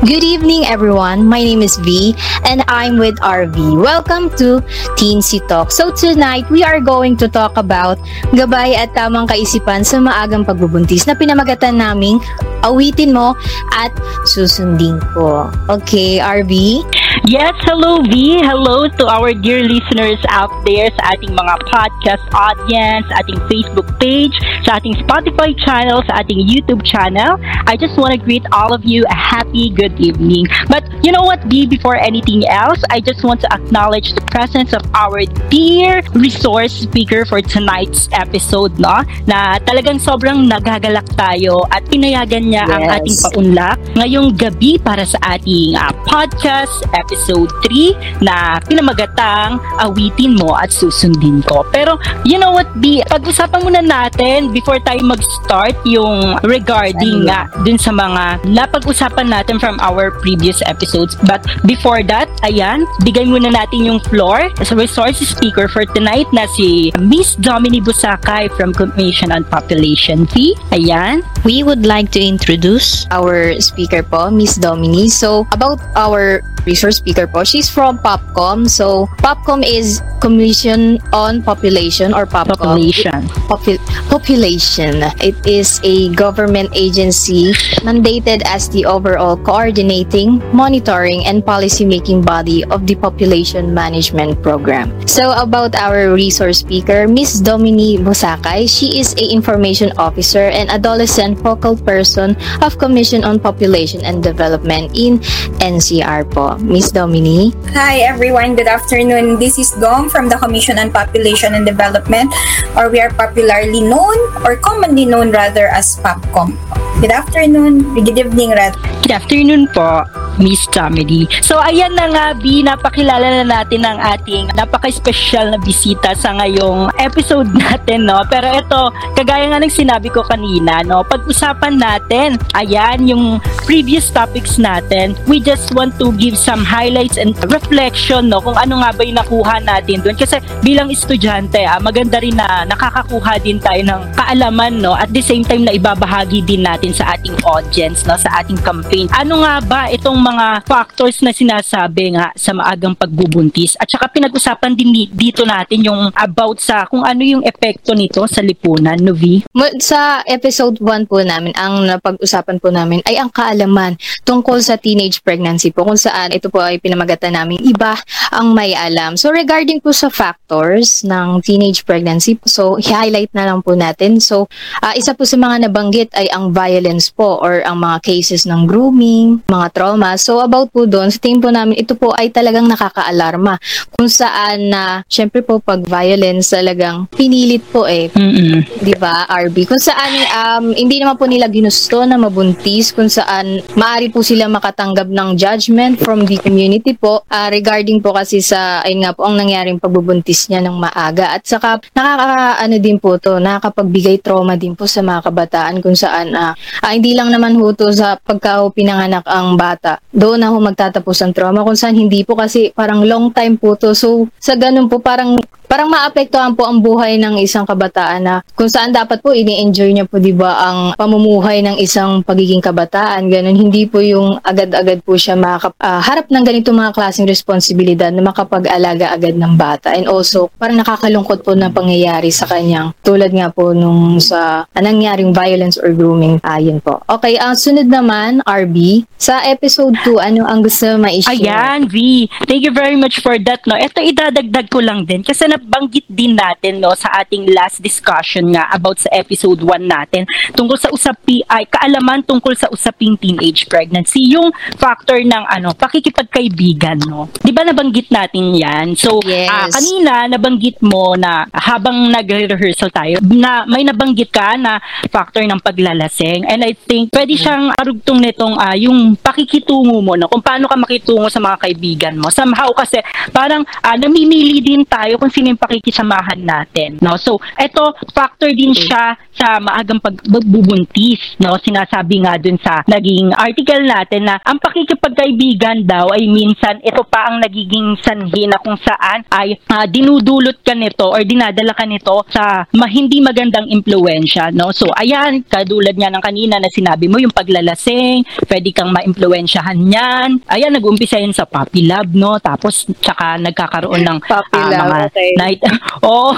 Good evening, everyone. My name is V, and I'm with RV. Welcome to Teensy Talk. So tonight, we are going to talk about gabay at tamang kaisipan sa maagang pagbubuntis na pinamagatan naming awitin mo at susundin ko. Okay, RV? Yes, hello V. Hello to our dear listeners out there sa ating mga podcast audience, ating Facebook page, sa ating Spotify channel, sa ating YouTube channel. I just want to greet all of you a happy good evening. But you know what, V, before anything else, I just want to acknowledge the presence of our dear resource speaker for tonight's episode, no? Na talagang sobrang nagagalak tayo at pinayagan niya yes. ang ating paunlak ngayong gabi para sa ating uh, podcast episode 3 na pinamagatang awitin mo at susundin ko. Pero you know what, B, pag-usapan muna natin before tayo mag-start yung regarding nga dun sa mga napag-usapan natin from our previous episodes. But before that, ayan, bigay muna natin yung floor sa resource speaker for tonight na si Miss Domini Busakay from Commission on Population Fee. Ayan. We would like to introduce our speaker po, Miss Domini. So, about our resource speaker po. She's from POPCOM. So, POPCOM is Commission on Population or POPCOM. Population. Popu- population. It is a government agency mandated as the overall coordinating, monitoring, and policy-making body of the Population Management Program. So, about our resource speaker, Miss Domini Busakay. She is a information officer and adolescent focal person of Commission on Population and Development in NCR po. Miss Domini. Hi everyone, good afternoon. This is Dom from the Commission on Population and Development or we are popularly known or commonly known rather as POPCOM. Good afternoon, good evening rather. Good afternoon po. Miss Comedy. So ayan na nga B, napakilala na natin ang ating napaka-special na bisita sa ngayong episode natin, no? Pero ito, kagaya nga ng sinabi ko kanina, no? Pag-usapan natin, ayan, yung previous topics natin, we just want to give some highlights and reflection, no? Kung ano nga ba yung nakuha natin doon. Kasi bilang estudyante, ah, maganda rin na nakakakuha din tayo ng kaalaman, no? At the same time na ibabahagi din natin sa ating audience, no? Sa ating campaign. Ano nga ba itong mga factors na sinasabi nga sa maagang pagbubuntis. At saka pinag-usapan din dito natin yung about sa kung ano yung epekto nito sa lipunan, no V? Sa episode 1 po namin, ang napag-usapan po namin ay ang kaalaman tungkol sa teenage pregnancy po kung saan ito po ay pinamagatan namin iba ang may alam. So regarding po sa factors ng teenage pregnancy, so highlight na lang po natin. So uh, isa po sa mga nabanggit ay ang violence po or ang mga cases ng grooming, mga trauma. So about po doon, sa tingin po namin, ito po ay talagang nakakaalarma. Kung saan na, syempre po pag violence talagang pinilit po eh. Mm-mm. 'Di ba, RB? Kung saan um, hindi naman po nila ginusto na mabuntis, kung saan maari po sila makatanggap ng judgment from the community po uh, regarding po kasi sa ayun nga po ang nangyaring pagbubuntis niya ng maaga at saka nakaka ano din po to nakakapagbigay trauma din po sa mga kabataan kung saan uh, uh, hindi lang naman ho to sa pagka pinanganak ang bata doon na ho magtatapos ang trauma kung saan hindi po kasi parang long time po to. So sa ganun po parang parang maapektuhan po ang buhay ng isang kabataan na kung saan dapat po ini-enjoy niya po 'di ba ang pamumuhay ng isang pagiging kabataan ganun. Hindi po yung agad-agad po siya makap uh, harap ng ganito mga klaseng responsibilidad na makapag-alaga agad ng bata. And also parang nakakalungkot po na pangyayari sa kanyang tulad nga po nung sa uh, nangyaring violence or grooming. Ayon po. Okay ang uh, sunod naman RB sa episode 2 ano ang gusto ma-share? Ayan V. Thank you very much for that no? Ito idadagdag ko lang din. Kasi na nabanggit din natin no sa ating last discussion nga about sa episode 1 natin tungkol sa usapi ay kaalaman tungkol sa usaping teenage pregnancy yung factor ng ano pakikipagkaibigan no. 'Di ba nabanggit natin 'yan? So yes. uh, kanina nabanggit mo na habang nagre-rehearsal tayo na may nabanggit ka na factor ng paglalasing and I think pwede mm. siyang arugtong nitong uh, yung pakikitungo mo no kung paano ka makitungo sa mga kaibigan mo. Somehow kasi parang uh, namimili din tayo kung sino yung pakikisamahan natin. No? So, ito, factor din siya sa maagang pagbubuntis. No? Sinasabi nga dun sa naging article natin na ang pakikipagkaibigan daw ay minsan ito pa ang nagiging sanhi na kung saan ay uh, dinudulot ka nito or dinadala ka nito sa ma- hindi magandang impluensya. No? So, ayan, kadulad nga ng kanina na sinabi mo, yung paglalasing, pwede kang ma-impluensyahan yan. Ayan, nag-umpisa yun sa puppy love, no? Tapos, tsaka nagkakaroon ng Puppy love, mga okay. Night, oh,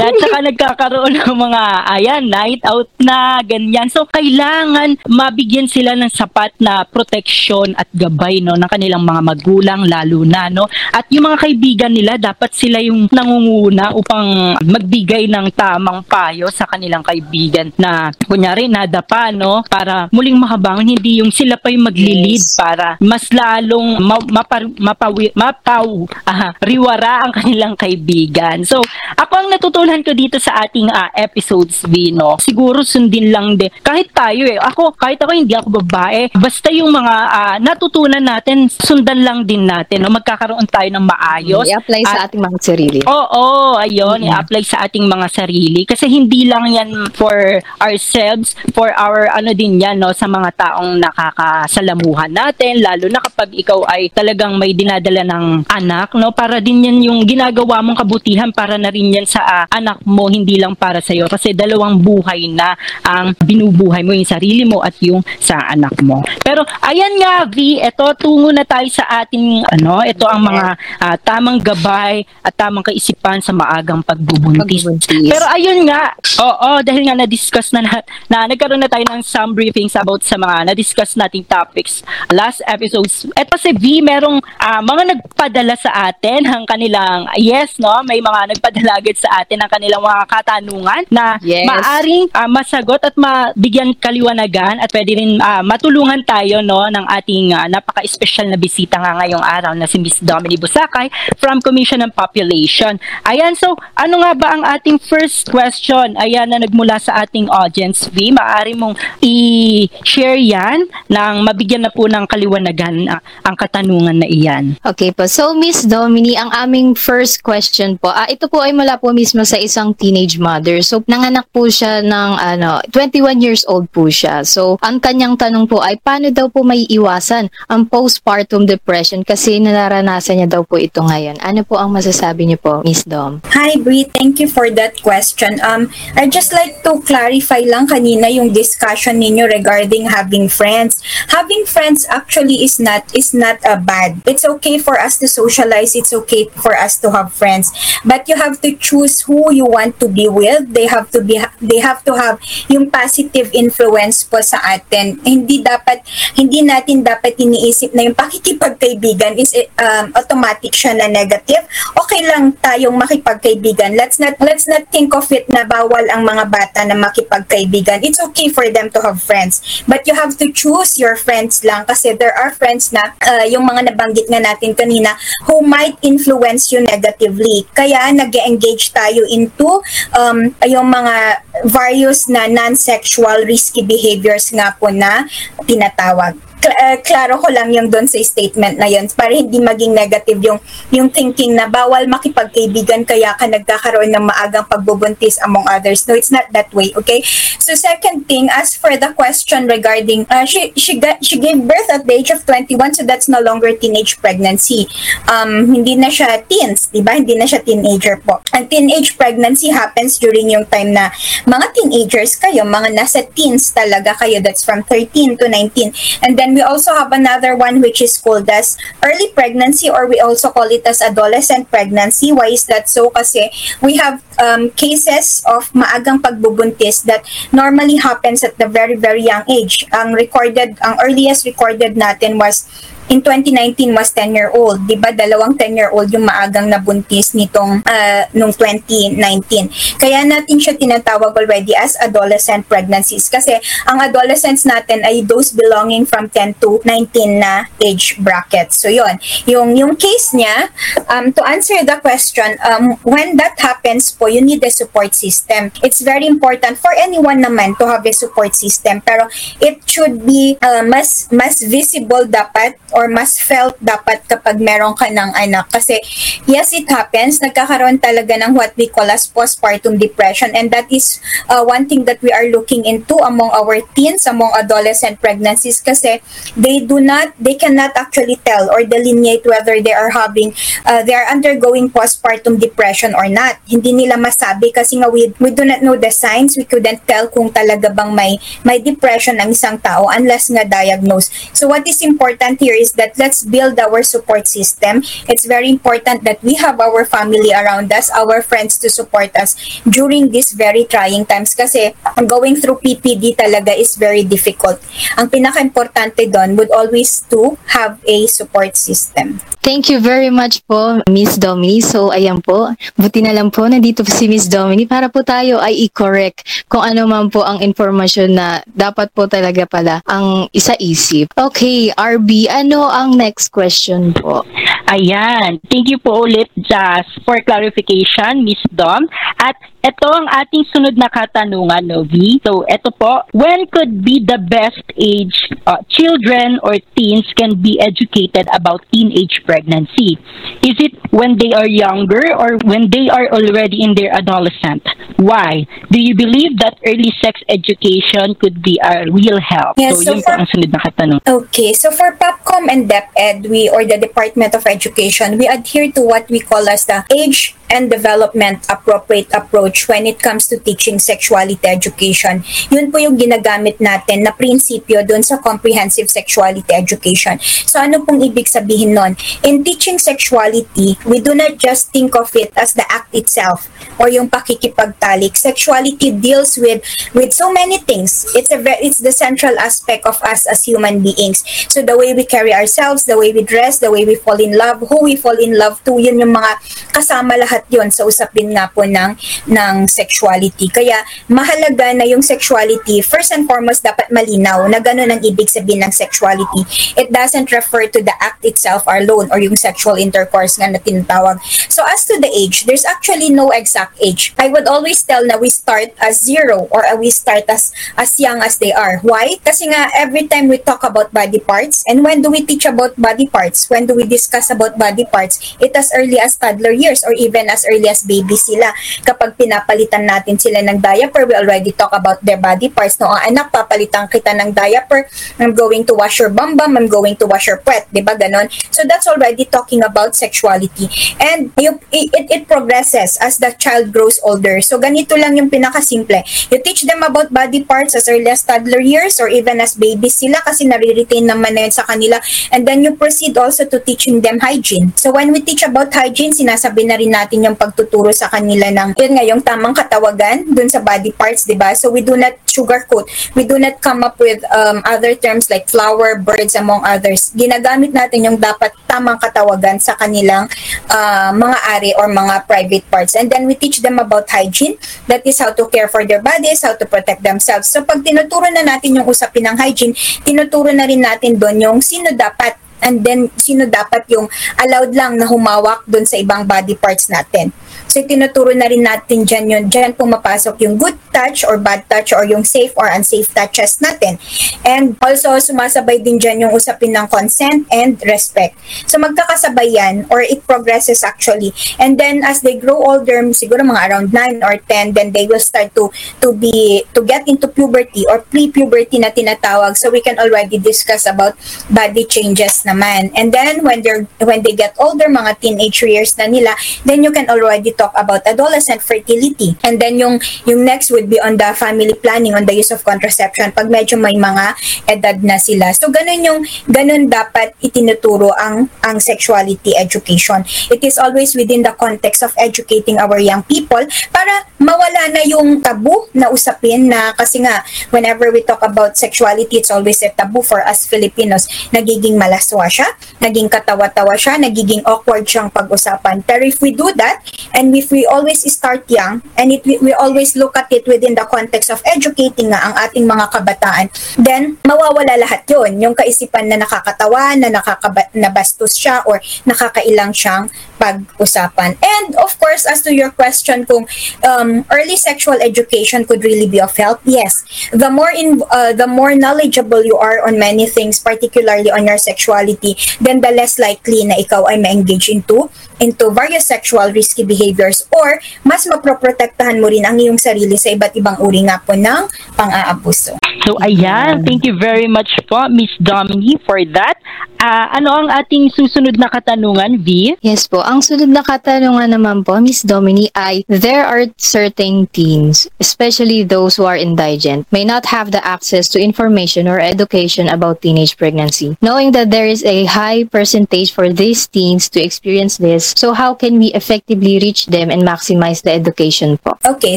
at saka nagkakaroon ng mga, ayan, night out na, ganyan. So, kailangan mabigyan sila ng sapat na proteksyon at gabay, no, ng kanilang mga magulang, lalo na, no? At yung mga kaibigan nila, dapat sila yung nangunguna upang magbigay ng tamang payo sa kanilang kaibigan na, kunyari, nadapa, no? Para muling makabangon, hindi yung sila pa yung maglilid Yes. para mas lalong ma- mapar- mapawi- mapaw ah, riwara ang kanilang kaibigan. So, ako ang natutunan ko dito sa ating ah, episodes, Vino, siguro sundin lang din. Kahit tayo eh, ako, kahit ako hindi ako babae, basta yung mga ah, natutunan natin, sundan lang din natin. No? Magkakaroon tayo ng maayos. I-apply sa At- ating mga sarili. Oo, ayun, Mhm. i-apply sa ating mga sarili kasi hindi lang 'yan for ourselves, for our ano din 'yan no sa mga taong nakakasalamuhan natin, lalo na kapag ikaw ay talagang may dinadala ng anak, no, para din 'yan yung ginagawa mong kabutihan para na rin 'yan sa ah, anak mo, hindi lang para sa iyo kasi dalawang buhay na ang binubuhay mo yung sarili mo at yung sa anak mo. Pero ayan nga V, ito tungo na tayo sa ating ano, ito ang mga ah, tamang gabay at tamang kaisipan sa maagang pagbubuntis. Pagbubuntis. Pero ayun nga, oo, dahil nga na-discuss na, na, na nagkaroon na tayo ng some briefings about sa mga na-discuss nating topics last episodes. Eto si V, merong ah, mga nagpadala sa atin ang kanilang, yes, no, may mga nagpadala agad sa atin ang kanilang mga katanungan na Yes. maaring ah, masagot at mabigyan kaliwanagan at pwede rin ah, matulungan tayo no ng ating ah, napaka-special na bisita nga ngayong araw na si Miss Dominique Busakay from Commission on Population. Ayan, so ano nga ba ang ating first question? Ayan na nagmula sa ating audience, V. Maaari mong i-share yan nang mabigyan na po ng kaliwanagan ah, ang katanungan na iyan. Okay po. So, Miss Domini, ang aming first question po, ah, ito po ay mula po mismo sa isang teenage mother. So, nanganak po siya ng ano, 21 years old po siya. So, ang kanyang tanong po ay, paano daw po may iwasan ang postpartum depression kasi nararanasan niya daw po ito ngayon. Ano po ang masasabi niyo po, Miss Dom? Hi, Brie. Thank you for that question. Um, I'd just like to clarify lang kanina yung discussion ninyo regarding having friends. Having friends actually is not is not uh, bad. It's okay for us to socialize. It's okay for us to have friends. But you have to choose who you want to be with. They have to be they have to have yung positive influence po sa atin. Hindi dapat hindi natin dapat iniisip na yung pakikipagkaibigan is um, automatic siya na negative. Okay lang tayong makipagkaibigan. Let's not let's not think of it na bawal ang mga bata na makipagkaibigan. It's okay for them to have friends. But you have to choose your friends lang kasi there are friends na uh, yung mga nabanggit nga natin kanina who might influence you negatively. Kaya nag-engage tayo into um, yung mga various na non-sexual risky behaviors nga po na tinatawag. Kla- uh, klaro ko lang yung doon sa statement na yun para hindi maging negative yung yung thinking na bawal makipagkaibigan kaya ka nagkakaroon ng maagang pagbubuntis among others. No, it's not that way, okay? So second thing, as for the question regarding uh, she she got, she gave birth at the age of 21 so that's no longer teenage pregnancy. Um hindi na siya teens, 'di ba? Hindi na siya teenager po. Ang teenage pregnancy happens during yung time na mga teenagers kayo, mga nasa teens talaga kayo. That's from 13 to 19. And then we also have another one which is called as early pregnancy or we also call it as adolescent pregnancy. Why is that so? Kasi we have um, cases of maagang pagbubuntis that normally happens at the very, very young age. Ang recorded, ang earliest recorded natin was in 2019 was 10 year old, 'di ba? Dalawang 10 year old yung maagang nabuntis nitong uh, nung 2019. Kaya natin siya tinatawag already as adolescent pregnancies kasi ang adolescents natin ay those belonging from 10 to 19 na age bracket. So yon, yung yung case niya um, to answer the question, um, when that happens po, you need a support system. It's very important for anyone naman to have a support system pero it should be uh, mas mas visible dapat or mas felt dapat kapag meron ka ng anak. Kasi, yes, it happens. Nagkakaroon talaga ng what we call as postpartum depression and that is uh, one thing that we are looking into among our teens, among adolescent pregnancies kasi they do not, they cannot actually tell or delineate whether they are having, uh, they are undergoing postpartum depression or not. Hindi nila masabi kasi nga we, we do not know the signs. We couldn't tell kung talaga bang may, may depression ang isang tao unless nga diagnosed. So what is important here is that let's build our support system. It's very important that we have our family around us, our friends to support us during these very trying times kasi going through PPD talaga is very difficult. Ang pinaka-importante doon would always to have a support system. Thank you very much po, Miss Domi. So, ayan po. Buti na lang po, nandito po si Miss Domini para po tayo ay i-correct kung ano man po ang informasyon na dapat po talaga pala ang isa-isip. Okay, RB, ano ang next question po? Ayan. Thank you po ulit, Jazz, for clarification, Miss Dom. At ito ang ating sunod na katanungan, Novi. So, ito po, when could be the best age uh, children or teens can be educated about teenage pregnancy? Is it when they are younger or when they are already in their adolescent? Why? Do you believe that early sex education could be a real help? Yes, so, so yun for- po ang sunod na katanungan. Okay, so for POPCOM and DepEd, we or the Department of Education, we adhere to what we call as the age and development appropriate approach when it comes to teaching sexuality education. Yun po yung ginagamit natin na prinsipyo dun sa comprehensive sexuality education. So ano pong ibig sabihin nun? In teaching sexuality, we do not just think of it as the act itself or yung pakikipagtalik. Sexuality deals with with so many things. It's a it's the central aspect of us as human beings. So the way we carry ourselves, the way we dress, the way we fall in love, who we fall in love to, yun yung mga kasama lahat yun sa usapin nga po ng ng sexuality. Kaya mahalaga na yung sexuality first and foremost dapat malinaw na ganun ang ibig sabihin ng sexuality. It doesn't refer to the act itself alone or yung sexual intercourse nga na tinatawag. So as to the age, there's actually no exact age. I would always tell na we start as zero or we start as as young as they are. Why? Kasi nga every time we talk about body parts and when do we teach about body parts? When do we discuss about body parts? It as early as toddler years or even as early as baby sila. Kapag pinapalitan natin sila ng diaper, we already talk about their body parts. No, ang anak, papalitan kita ng diaper. I'm going to wash your bum bum. I'm going to wash your puwet. Di ba ganon? So that's already talking about sexuality. And you, it, it progresses as the child grows older. So ganito lang yung pinakasimple. You teach them about body parts as early as toddler years or even as babies sila kasi nare-retain naman na yun sa kanila. And then you proceed also to teaching them hygiene. So when we teach about hygiene, sinasabi na rin natin yung pagtuturo sa kanila ng yun nga yung tamang katawagan dun sa body parts, 'di ba? So we do not sugarcoat. We do not come up with um, other terms like flower, birds among others. Ginagamit natin yung dapat tamang katawagan sa kanilang uh, mga ari or mga private parts. And then we teach them about hygiene. That is how to care for their bodies, how to protect themselves. So pag tinuturo na natin yung usapin ng hygiene, tinuturo na rin natin doon yung sino dapat and then sino dapat yung allowed lang na humawak doon sa ibang body parts natin. So, tinuturo na rin natin dyan yun. Dyan pumapasok yung good touch or bad touch or yung safe or unsafe touches natin. And also, sumasabay din dyan yung usapin ng consent and respect. So, magkakasabay yan or it progresses actually. And then, as they grow older, siguro mga around 9 or 10, then they will start to to be, to get into puberty or pre-puberty na tinatawag. So, we can already discuss about body changes naman. And then, when they're when they get older, mga teenage years na nila, then you can already talk about adolescent fertility. And then yung yung next would be on the family planning, on the use of contraception pag medyo may mga edad na sila. So ganun yung ganun dapat itinuturo ang ang sexuality education. It is always within the context of educating our young people para mawala na yung tabu na usapin na kasi nga whenever we talk about sexuality it's always a taboo for us Filipinos. Nagiging malaswa siya, naging katawa-tawa siya, nagiging awkward siyang pag-usapan. Pero if we do that and if we always start young and it, we, always look at it within the context of educating nga ang ating mga kabataan, then mawawala lahat yon Yung kaisipan na nakakatawa, na nakakaba- nabastos siya or nakakailang siyang pag-usapan. And of course, as to your question kung um, early sexual education could really be of help, yes. The more in uh, the more knowledgeable you are on many things, particularly on your sexuality, then the less likely na ikaw ay ma-engage into into various sexual risky behaviors or mas maproprotektahan mo rin ang iyong sarili sa iba't ibang uri nga po ng pang-aabuso. So ayan, thank you very much po Miss Domini for that. Ah, ano ang ating susunod na katanungan, V? Yes po. Ang sunod na katanungan naman po, Miss Domini, ay there are certain teens, especially those who are indigent, may not have the access to information or education about teenage pregnancy. Knowing that there is a high percentage for these teens to experience this, so how can we effectively reach them and maximize the education po? Okay,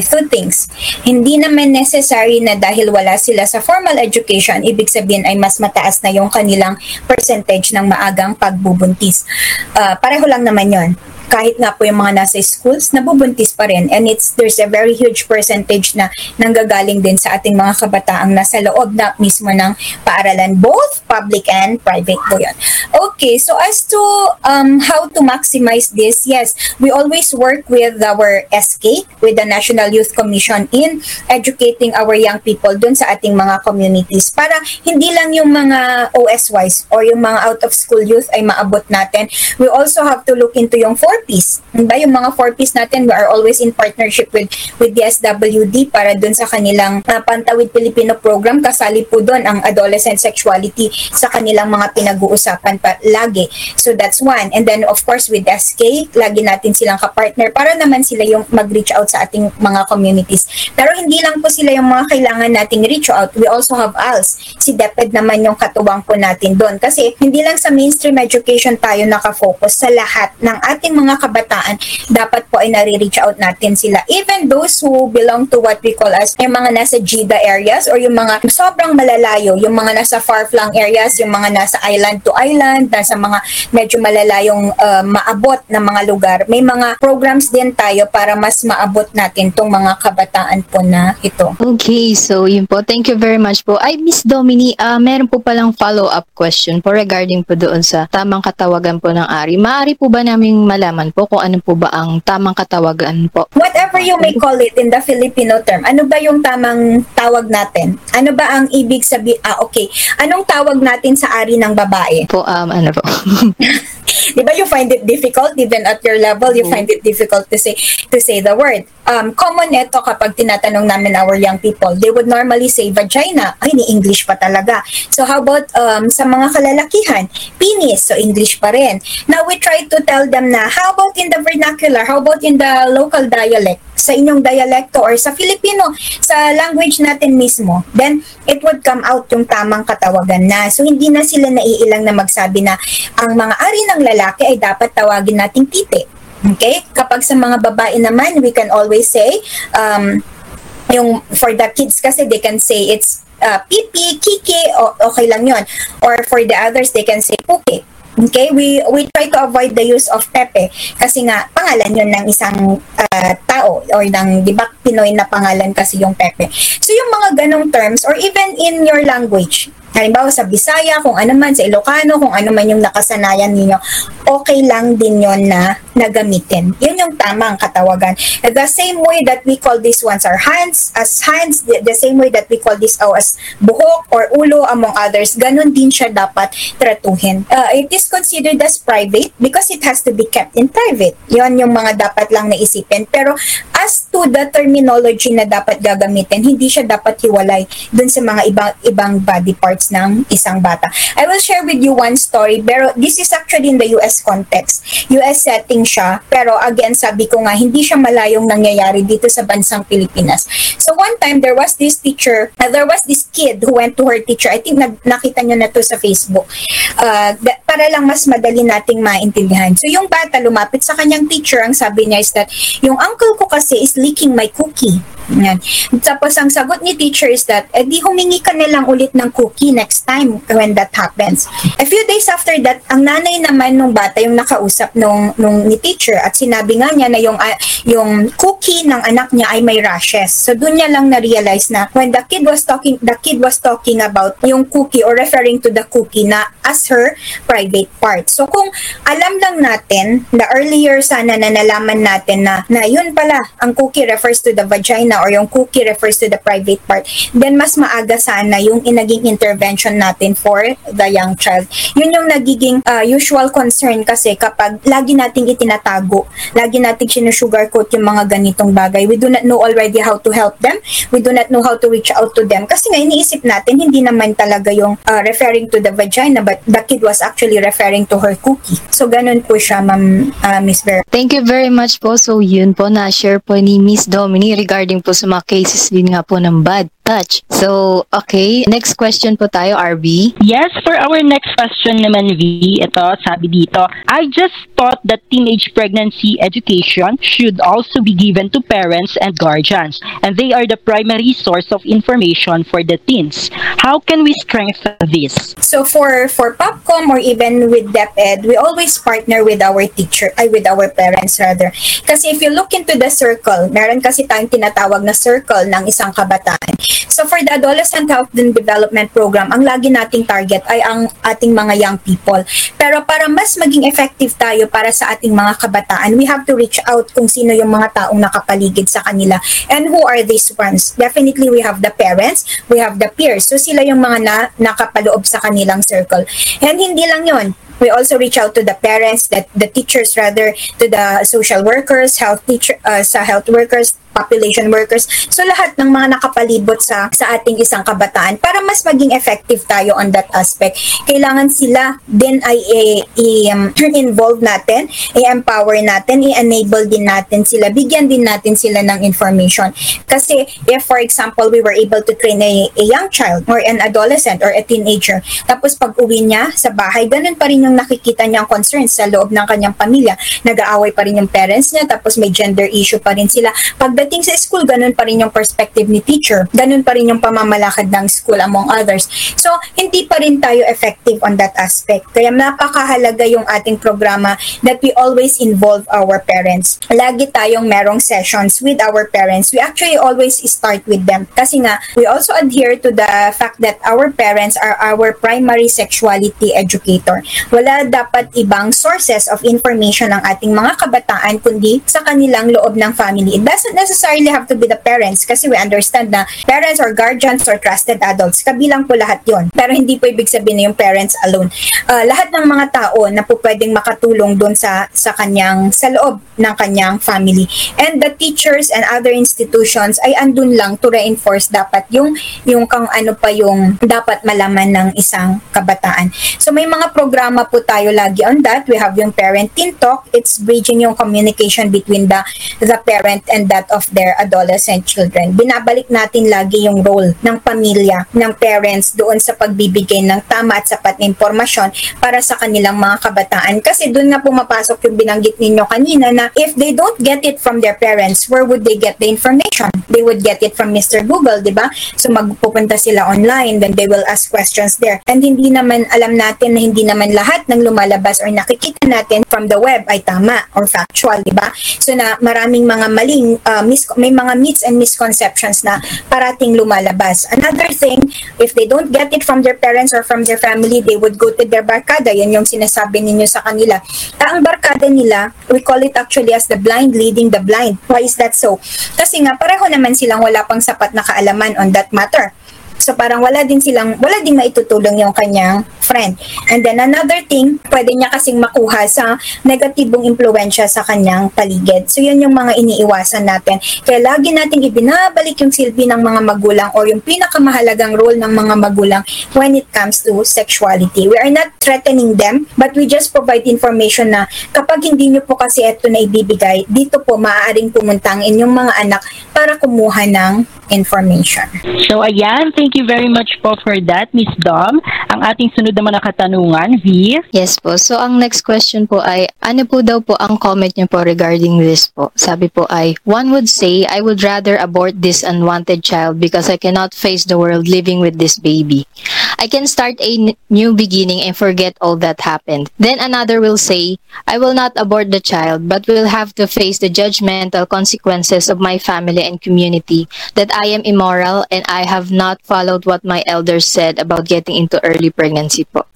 two things. Hindi naman necessary na dahil wala sila sa formal education, ibig sabihin ay mas mataas na yung kanilang percentage ng maagang pagbubuntis. Uh, pareho lang naman yon kahit nga po yung mga nasa schools, nabubuntis pa rin. And it's, there's a very huge percentage na nanggagaling din sa ating mga kabataang nasa loob na mismo ng paaralan, both public and private po yun. Okay, so as to um, how to maximize this, yes, we always work with our SK, with the National Youth Commission in educating our young people dun sa ating mga communities para hindi lang yung mga OSYs or yung mga out of school youth ay maabot natin. We also have to look into yung 4 four-piece. Diba? Yung mga four-piece natin, we are always in partnership with with the SWD para dun sa kanilang uh, Pantawid Pilipino program. Kasali po dun ang adolescent sexuality sa kanilang mga pinag-uusapan pa lagi. So that's one. And then of course with SK, lagi natin silang kapartner para naman sila yung mag-reach out sa ating mga communities. Pero hindi lang po sila yung mga kailangan nating reach out. We also have ALS. Si DepEd naman yung katuwang po natin doon. Kasi hindi lang sa mainstream education tayo nakafocus sa lahat ng ating mga mga kabataan, dapat po ay nare-reach out natin sila. Even those who belong to what we call as yung mga nasa GIDA areas or yung mga sobrang malalayo, yung mga nasa far-flung areas, yung mga nasa island to island, nasa mga medyo malalayong uh, maabot na mga lugar. May mga programs din tayo para mas maabot natin tong mga kabataan po na ito. Okay, so yun po. Thank you very much po. Ay, Miss Domini, uh, meron po palang follow-up question po regarding po doon sa tamang katawagan po ng ARI. Maari po ba naming malaman malaman po kung ano po ba ang tamang katawagan po. Whatever you may call it in the Filipino term, ano ba yung tamang tawag natin? Ano ba ang ibig sabi? Ah, okay. Anong tawag natin sa ari ng babae? Po, um, ano po? Di ba you find it difficult even at your level you find it difficult to say to say the word. Um, common ito kapag tinatanong namin our young people, they would normally say vagina. Ay, ni English pa talaga. So how about um, sa mga kalalakihan? Penis. So English pa rin. Now we try to tell them na how about in the vernacular? How about in the local dialect? Sa inyong dialekto or sa Filipino, sa language natin mismo. Then it would come out yung tamang katawagan na. So hindi na sila naiilang na magsabi na ang mga ari ng lalaki ay dapat tawagin nating titi. Okay? Kapag sa mga babae naman, we can always say, um, yung for the kids kasi they can say it's uh, pipi, kiki, okay lang yon Or for the others, they can say puki. Okay, we we try to avoid the use of pepe kasi nga pangalan 'yon ng isang uh, tao or ng 'di ba Pinoy na pangalan kasi yung pepe. So yung mga ganong terms or even in your language, halimbawa sa Bisaya, kung ano man, sa Ilocano, kung ano man yung nakasanayan ninyo, okay lang din yon na nagamitin. Yun yung tamang katawagan. The same way that we call these ones are hands, as hands, the, the same way that we call this oh, as buhok or ulo among others, ganun din siya dapat tratuhin. Uh, it is considered as private because it has to be kept in private. Yon yung mga dapat lang naisipin. Pero as to the terminology na dapat gagamitin, hindi siya dapat hiwalay dun sa mga ibang ibang body parts ng isang bata. I will share with you one story, pero this is actually in the US context. US setting siya, pero again, sabi ko nga, hindi siya malayong nangyayari dito sa bansang Pilipinas. So one time, there was this teacher, uh, there was this kid who went to her teacher. I think nag, nakita nyo na to sa Facebook. Uh, para lang mas madali nating maintindihan. So yung bata lumapit sa kanyang teacher, ang sabi niya is that, yung uncle ko kasi is leaking my cookie. Yan. Tapos ang sagot ni teacher is that, eh di humingi ka na lang ulit ng cookie next time when that happens. A few days after that, ang nanay naman nung bata yung nakausap nung, nung ni teacher at sinabi nga niya na yung, uh, yung cookie ng anak niya ay may rashes. So doon niya lang na-realize na when the kid was talking, the kid was talking about yung cookie or referring to the cookie na as her private part. So kung alam lang natin, the earlier sana na nalaman natin na, na yun pala, ang cookie refers to the vagina kanina or yung cookie refers to the private part, then mas maaga sana yung inaging intervention natin for the young child. Yun yung nagiging uh, usual concern kasi kapag lagi nating itinatago, lagi nating sinusugarcoat yung mga ganitong bagay. We do not know already how to help them. We do not know how to reach out to them. Kasi nga iniisip natin, hindi naman talaga yung uh, referring to the vagina, but the kid was actually referring to her cookie. So, ganun po siya, Ma'am uh, Miss Vera. Thank you very much po. So, yun po na-share po ni Miss Domini regarding po sa mga cases din nga po ng bad touch. So, okay. Next question po tayo, RB. Yes, for our next question naman, V, ito, sabi dito, I just thought that teenage pregnancy education should also be given to parents and guardians, and they are the primary source of information for the teens. How can we strengthen this? So, for, for POPCOM or even with DepEd, we always partner with our teacher, ay with our parents rather. Kasi if you look into the circle, meron kasi tayong tinatawag na circle ng isang kabataan. So for the Adolescent Health and Development Program, ang lagi nating target ay ang ating mga young people. Pero para mas maging effective tayo para sa ating mga kabataan, we have to reach out kung sino yung mga taong nakapaligid sa kanila. And who are these ones? Definitely we have the parents, we have the peers. So sila yung mga na, nakapaloob sa kanilang circle. And hindi lang yon we also reach out to the parents, that the teachers rather, to the social workers, health teacher, uh, sa health workers, population workers. So lahat ng mga nakapalibot sa sa ating isang kabataan para mas maging effective tayo on that aspect. Kailangan sila din ay i-involve um, natin, i-empower natin, i-enable din natin sila, bigyan din natin sila ng information. Kasi if for example we were able to train a, a young child or an adolescent or a teenager, tapos pag uwi niya sa bahay, ganun pa rin yung nakikita niyang concerns sa loob ng kanyang pamilya. Nag-aaway pa rin yung parents niya, tapos may gender issue pa rin sila. Pag pagdating sa school, ganun pa rin yung perspective ni teacher. Ganun pa rin yung pamamalakad ng school among others. So, hindi pa rin tayo effective on that aspect. Kaya napakahalaga yung ating programa that we always involve our parents. Lagi tayong merong sessions with our parents. We actually always start with them. Kasi nga, we also adhere to the fact that our parents are our primary sexuality educator. Wala dapat ibang sources of information ng ating mga kabataan kundi sa kanilang loob ng family. It doesn't necessarily necessarily have to be the parents kasi we understand na parents or guardians or trusted adults, kabilang po lahat yon. Pero hindi po ibig sabihin na yung parents alone. Uh, lahat ng mga tao na po pwedeng makatulong doon sa, sa kanyang, sa loob ng kanyang family. And the teachers and other institutions ay andun lang to reinforce dapat yung, yung kang ano pa yung dapat malaman ng isang kabataan. So may mga programa po tayo lagi on that. We have yung Parent Talk. It's bridging yung communication between the, the parent and that of of their adolescent children. Binabalik natin lagi yung role ng pamilya, ng parents doon sa pagbibigay ng tama at sapat na impormasyon para sa kanilang mga kabataan. Kasi doon nga pumapasok yung binanggit ninyo kanina na if they don't get it from their parents, where would they get the information? They would get it from Mr. Google, di ba? So magpupunta sila online, then they will ask questions there. And hindi naman alam natin na hindi naman lahat ng lumalabas or nakikita natin from the web ay tama or factual, di ba? So na maraming mga maling uh, mis- may mga myths and misconceptions na parating lumalabas. Another thing, if they don't get it from their parents or from their family, they would go to their barkada. Yan yung sinasabi ninyo sa kanila. Ang barkada nila, we call it actually as the blind leading the blind. Why is that so? Kasi nga, pareho naman silang wala pang sapat na kaalaman on that matter. So parang wala din silang, wala din maitutulong yung kanyang friend. And then another thing, pwede niya kasing makuha sa negatibong impluensya sa kanyang paligid. So yun yung mga iniiwasan natin. Kaya lagi nating ibinabalik yung silbi ng mga magulang or yung pinakamahalagang role ng mga magulang when it comes to sexuality. We are not threatening them, but we just provide information na kapag hindi nyo po kasi ito na ibibigay, dito po maaaring pumunta ang inyong mga anak para kumuha ng information. So ayan, thank you very much po for that, Miss Dom. Ang ating sunod naman na katanungan, V. Yes po. So ang next question po ay, ano po daw po ang comment niyo po regarding this po? Sabi po ay, one would say, I would rather abort this unwanted child because I cannot face the world living with this baby. I can start a new beginning and forget all that happened. Then another will say, I will not abort the child, but will have to face the judgmental consequences of my family and community that I am immoral and I have not followed what my elders said about getting into early pregnancy po.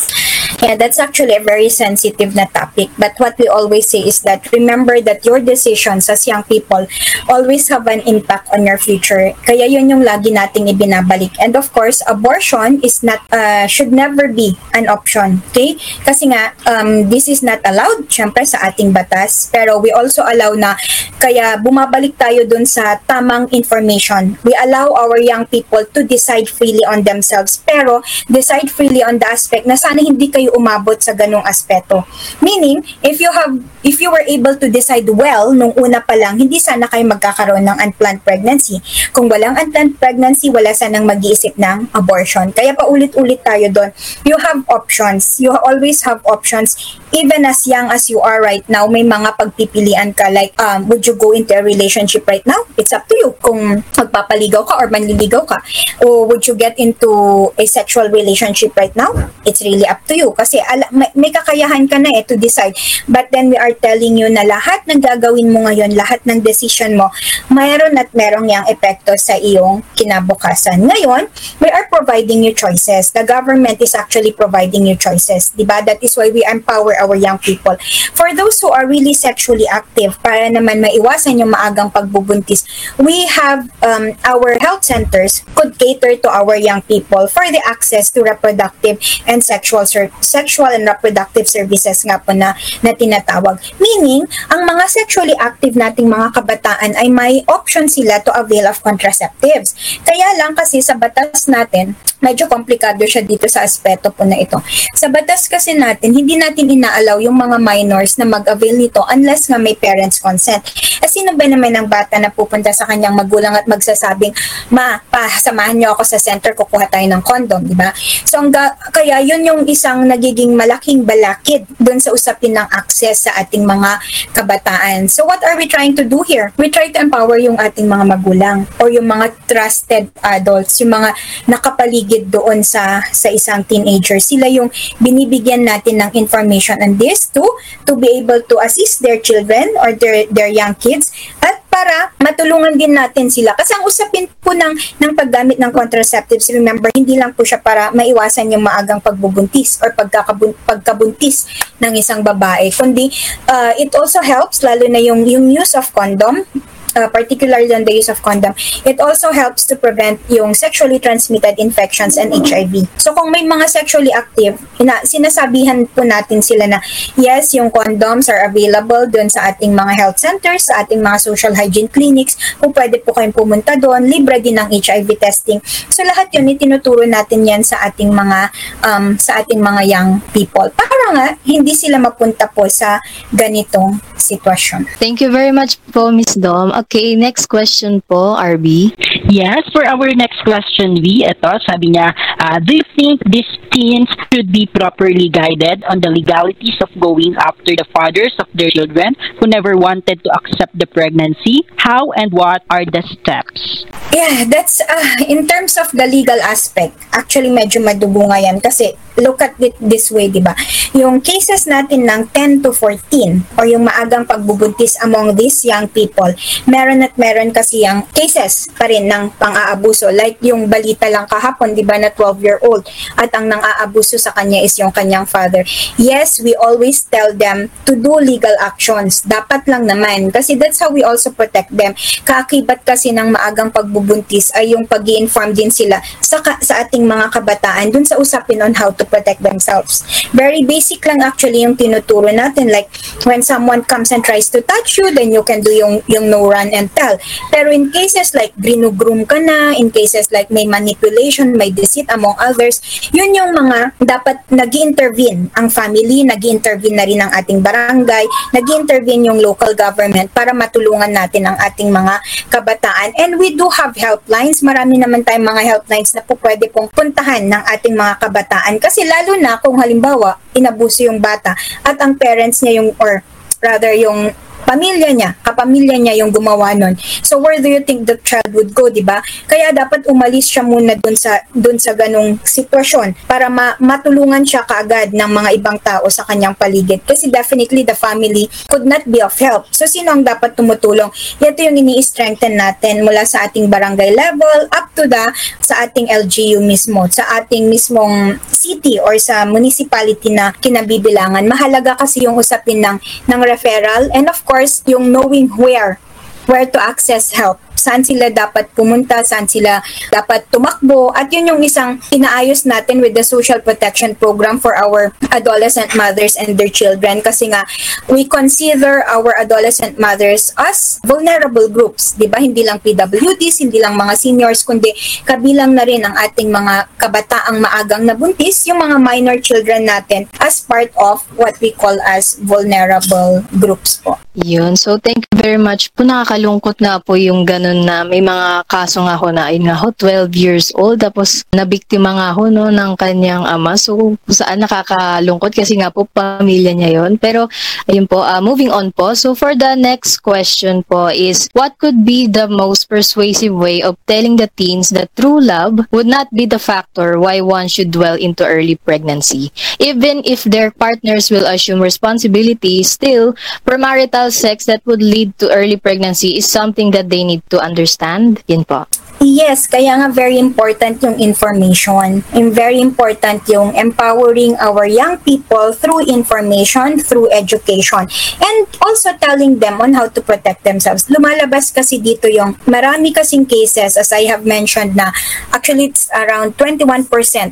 Yeah, that's actually a very sensitive na topic. But what we always say is that remember that your decisions as young people always have an impact on your future. Kaya yun yung lagi nating ibinabalik. And of course, abortion is not, uh, should never be an option. Okay? Kasi nga, um, this is not allowed, syempre, sa ating batas. Pero we also allow na, kaya bumabalik tayo dun sa tamang information. We allow our young people to decide freely on themselves. Pero, decide freely on the aspect na sana hindi kayo umabot sa ganong aspeto. Meaning, if you have, if you were able to decide well nung una pa lang, hindi sana kayo magkakaroon ng unplanned pregnancy. Kung walang unplanned pregnancy, wala sanang mag-iisip ng abortion. Kaya paulit-ulit tayo doon. You have options. You always have options. Even as young as you are right now, may mga pagpipilian ka like, um, would you go into a relationship right now? It's up to you kung magpapaligaw ka or manliligaw ka. O would you get into a sexual relationship right now? It's really up to you. Kasi ala, may, kakayahan ka na eh to decide. But then we are telling you na lahat ng gagawin mo ngayon, lahat ng decision mo, mayroon at merong yung epekto sa iyong kinabukasan. Ngayon, we are providing you choices. The government is actually providing you choices. Diba? That is why we empower our young people. For those who are really sexually active, para naman maiwasan yung maagang pagbubuntis, we have um, our health centers could cater to our young people for the access to reproductive and sexual sexual and reproductive services nga po na, na tinatawag. Meaning, ang mga sexually active nating mga kabataan ay may option sila to avail of contraceptives. Kaya lang kasi sa batas natin, medyo komplikado siya dito sa aspeto po na ito. Sa batas kasi natin, hindi natin inaalaw yung mga minors na mag-avail nito unless nga may parents consent. Eh sino ba naman ang bata na pupunta sa kanyang magulang at magsasabing, ma, pa, samahan niyo ako sa center, kukuha tayo ng condom, di ba? So, ang kaya yun yung isang nagiging malaking balakid dun sa usapin ng access sa ating mga kabataan. So, what are we trying to do here? We try to empower yung ating mga magulang or yung mga trusted adults, yung mga nakapaligid paligid doon sa sa isang teenager. Sila yung binibigyan natin ng information on this to to be able to assist their children or their their young kids at para matulungan din natin sila. Kasi ang usapin po ng, ng paggamit ng contraceptives, remember, hindi lang po siya para maiwasan yung maagang pagbubuntis or pagkakabun, pagkabuntis ng isang babae, kundi uh, it also helps, lalo na yung, yung use of condom, uh, particularly on the use of condom, it also helps to prevent yung sexually transmitted infections and HIV. So kung may mga sexually active, ina, sinasabihan po natin sila na yes, yung condoms are available doon sa ating mga health centers, sa ating mga social hygiene clinics, kung pwede po kayong pumunta doon, libre din ng HIV testing. So lahat yun, itinuturo natin yan sa ating mga um, sa ating mga young people. Para nga, hindi sila mapunta po sa ganitong sitwasyon. Thank you very much po, Miss Dom. Okay, next question po, RB. Yes, for our next question, V, ito, sabi niya, uh, do you think these teens should be properly guided on the legalities of going after the fathers of their children who never wanted to accept the pregnancy? How and what are the steps? Yeah, that's, uh, in terms of the legal aspect, actually medyo madugo nga yan kasi look at it this way, di ba? Yung cases natin ng 10 to 14 or yung maagang pagbubuntis among these young people, meron at meron kasi yung cases pa rin ng pang-aabuso. Like yung balita lang kahapon, di ba, na 12-year-old at ang nang-aabuso sa kanya is yung kanyang father. Yes, we always tell them to do legal actions. Dapat lang naman kasi that's how we also protect them. Kaakibat kasi ng maagang pagbubuntis ay yung pag inform din sila sa, sa ating mga kabataan dun sa usapin on how to protect themselves. Very basic lang actually yung tinuturo natin. Like, when someone comes and tries to touch you, then you can do yung, yung no run and tell. Pero in cases like grinugroom ka na, in cases like may manipulation, may deceit among others, yun yung mga dapat nag intervene ang family, nag intervene na rin ang ating barangay, nag intervene yung local government para matulungan natin ang ating mga kabataan. And we do have helplines. Marami naman tayong mga helplines na po pwede pong puntahan ng ating mga kabataan. Kasi lalo na kung halimbawa, inabuso yung bata at ang parents niya yung, or rather yung pamilya niya, kapamilya niya yung gumawa nun. So where do you think the child would go, di ba? Kaya dapat umalis siya muna dun sa dun sa ganung sitwasyon para ma- matulungan siya kaagad ng mga ibang tao sa kanyang paligid. Kasi definitely the family could not be of help. So sino ang dapat tumutulong? Ito yung ini-strengthen natin mula sa ating barangay level up to the sa ating LGU mismo, sa ating mismong city or sa municipality na kinabibilangan. Mahalaga kasi yung usapin ng ng referral and of course yung knowing where where to access help saan sila dapat pumunta, saan sila dapat tumakbo. At yun yung isang inaayos natin with the social protection program for our adolescent mothers and their children. Kasi nga, we consider our adolescent mothers as vulnerable groups. Di ba? Hindi lang PWDs, hindi lang mga seniors, kundi kabilang na rin ang ating mga kabataang maagang nabuntis, yung mga minor children natin as part of what we call as vulnerable groups po. Yun. So, thank you very much po. Nakakalungkot nga po yung ganun na may mga kaso nga ho na, ayun nga ho, 12 years old. Tapos, nabiktima nga ho no, ng kanyang ama. So, saan nakakalungkot kasi nga po, pamilya niya yon Pero, ayun po, uh, moving on po. So, for the next question po is, what could be the most persuasive way of telling the teens that true love would not be the factor why one should dwell into early pregnancy? Even if their partners will assume responsibility, still, premarital sex that would lead to early pregnancy is something that they need to understand. Yun po. Yes, kaya nga very important yung information. And very important yung empowering our young people through information, through education, and also telling them on how to protect themselves. Lumalabas kasi dito yung marami kasing cases, as I have mentioned na actually it's around 21%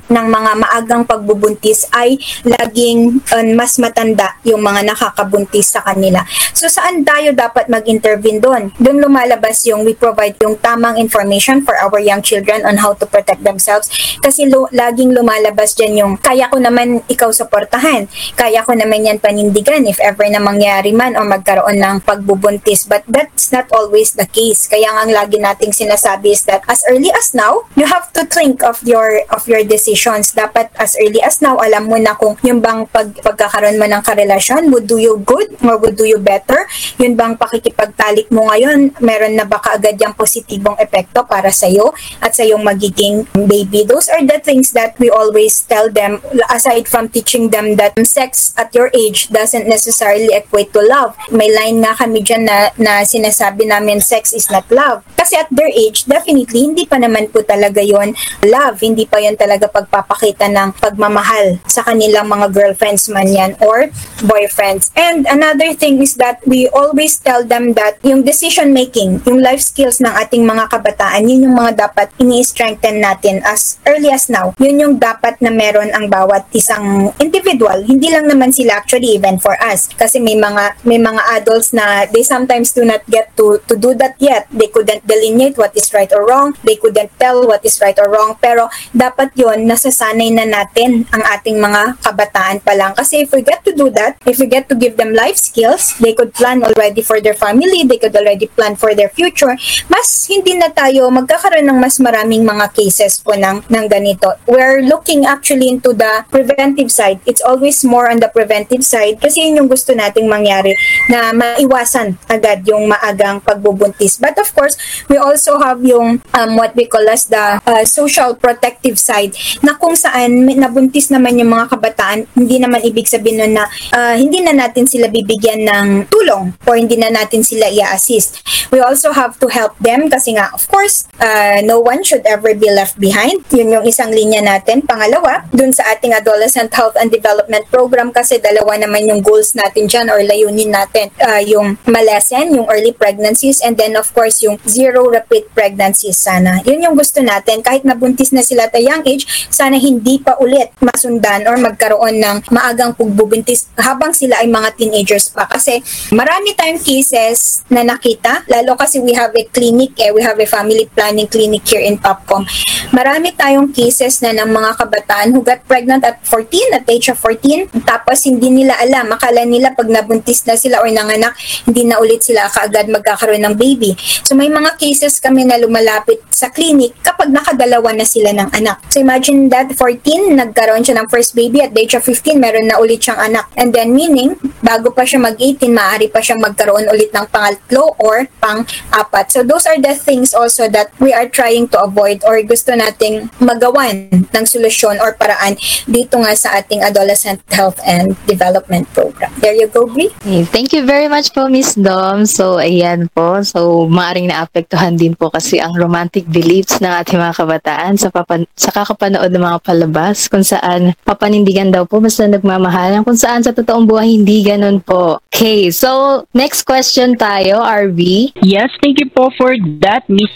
ng mga maagang pagbubuntis ay laging uh, mas matanda yung mga nakakabuntis sa kanila. So saan tayo dapat mag-intervene doon? Doon lumalabas yung we provide yung tamang information for our young children on how to protect themselves. Kasi lo, laging lumalabas dyan yung kaya ko naman ikaw suportahan. Kaya ko naman yan panindigan if ever na mangyari man o magkaroon ng pagbubuntis. But that's not always the case. Kaya nga ang lagi nating sinasabi is that as early as now, you have to think of your of your decisions. Dapat as early as now, alam mo na kung yung bang pag, pagkakaroon mo ng karelasyon would do you good or would do you better. Yun bang pakikipagtalik mo ngayon, meron na ba kaagad yung positibong epekto para sa iyo at sa iyong magiging baby. Those are the things that we always tell them aside from teaching them that sex at your age doesn't necessarily equate to love. May line nga kami dyan na, na sinasabi namin sex is not love. Kasi at their age, definitely, hindi pa naman po talaga yon love. Hindi pa yon talaga pagpapakita ng pagmamahal sa kanilang mga girlfriends man yan or boyfriends. And another thing is that we always tell them that yung decision making, yung life skills ng ating mga kabataan, yun yung mga dapat ini-strengthen natin as early as now. Yun yung dapat na meron ang bawat isang individual. Hindi lang naman sila actually even for us. Kasi may mga may mga adults na they sometimes do not get to to do that yet. They couldn't delineate what is right or wrong. They couldn't tell what is right or wrong. Pero dapat yun, nasasanay na natin ang ating mga kabataan pa lang. Kasi if we get to do that, if we get to give them life skills, they could plan already for their family, they could already plan for their future, mas hindi na tayo magkakaroon ng mas maraming mga cases po ng, ng ganito. We're looking actually into the preventive side. It's always more on the preventive side kasi yun yung gusto nating mangyari na maiwasan agad yung maagang pagbubuntis. But of course, we also have yung um, what we call as the uh, social protective side na kung saan nabuntis naman yung mga kabataan, hindi naman ibig sabihin nun na uh, hindi na natin sila bibigyan ng tulong or hindi na natin sila i-assist. We also have to help them kasi nga, of course, uh, no one should ever be left behind. Yun yung isang linya natin. Pangalawa, dun sa ating Adolescent Health and Development Program kasi dalawa naman yung goals natin dyan or layunin natin. Uh, yung malesen, yung early pregnancies, and then of course yung zero repeat pregnancies sana. Yun yung gusto natin. Kahit nabuntis na sila at a young age, sana hindi pa ulit masundan or magkaroon ng maagang pagbubuntis habang sila ay mga teenagers pa. Kasi marami tayong cases na nakita, lalo kasi we have a clinic, eh, we have a family plan planning clinic here in Popcom, marami tayong cases na ng mga kabataan who got pregnant at 14, at age of 14, tapos hindi nila alam, akala nila pag nabuntis na sila or nanganak, hindi na ulit sila kaagad magkakaroon ng baby. So may mga cases kami na lumalapit sa clinic kapag nakadalawa na sila ng anak. So imagine that 14, nagkaroon siya ng first baby at the age of 15, meron na ulit siyang anak. And then meaning, bago pa siya mag-18, maaari pa siyang magkaroon ulit ng pangatlo or pang-apat. So those are the things also that we are trying to avoid or gusto nating magawan ng solusyon or paraan dito nga sa ating Adolescent Health and Development Program. There you go, Brie. Okay, thank you very much po, Miss Dom. So, ayan po. So, maaring naapektuhan din po kasi ang romantic beliefs ng ating mga kabataan sa, papan- sa kakapanood ng mga palabas kung saan papanindigan daw po basta nagmamahalan kung saan sa totoong buhay hindi ganun po. Okay, so next question tayo, RV. Yes, thank you po for that, Miss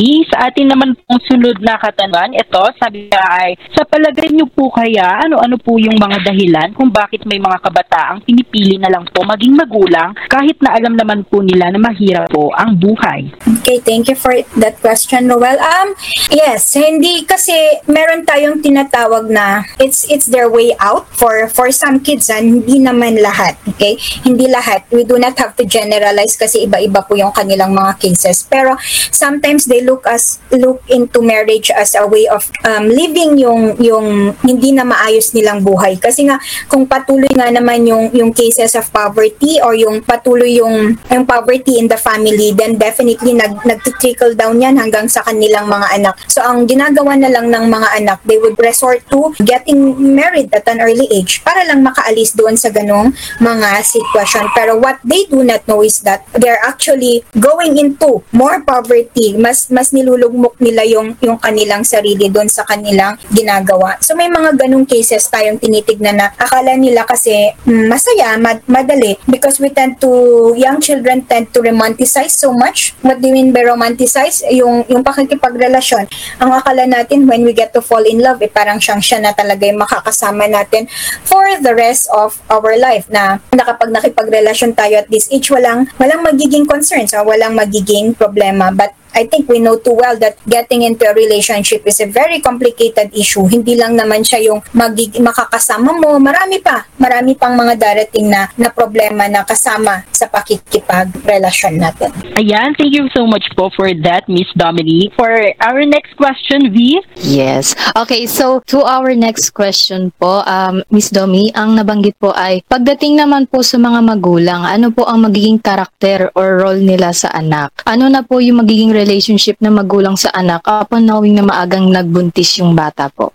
Domini. Sa atin naman pong sunod na katanungan, ito, sabi niya ay, sa palagay niyo po kaya, ano-ano po yung mga dahilan kung bakit may mga kabataang pinipili na lang po maging magulang kahit na alam naman po nila na mahirap po ang buhay? Okay, thank you for that question, Noel. Um, yes, hindi kasi meron tayong tinatawag na it's it's their way out for for some kids, ah, hindi naman lahat, okay? Hindi lahat. We do not have to generalize kasi iba-iba po yung kanilang mga cases. Pero sometimes they look as look into marriage as a way of um, living yung yung hindi na maayos nilang buhay. Kasi nga kung patuloy nga naman yung yung cases of poverty or yung patuloy yung yung poverty in the family, then definitely nag nag-trickle down yan hanggang sa kanilang mga anak. So ang ginagawa na lang ng mga anak, they would resort to getting married at an early age para lang makaalis doon sa ganong mga sitwasyon. Pero what they do not know is that they're actually going into more poverty. Mas mas nilulugmok nila yung yung kanilang sarili doon sa kanilang ginagawa. So may mga ganong cases tayong tinitignan na akala nila kasi mm, masaya, mad- madali because we tend to young children tend to romanticize so much. What do you mean by romanticize? Yung yung pakikipagrelasyon. Ang akala natin when we get to fall in love, eh, parang siyang siya na talaga yung makakasama natin for the rest of our life na nakapag nakipagrelasyon tayo at this age, walang, walang magiging concerns, ah, walang magiging problema. But I think we know too well that getting into a relationship is a very complicated issue. Hindi lang naman siya yung magig- makakasama mo. Marami pa. Marami pang mga darating na, na problema na kasama sa pakikipagrelasyon natin. Ayan, thank you so much po for that, Miss Dominique. For our next question, V, Yes. Okay, so to our next question po, um, Miss Domi, ang nabanggit po ay pagdating naman po sa mga magulang, ano po ang magiging karakter or role nila sa anak? Ano na po yung magiging relationship ng magulang sa anak upon knowing na maagang nagbuntis yung bata po?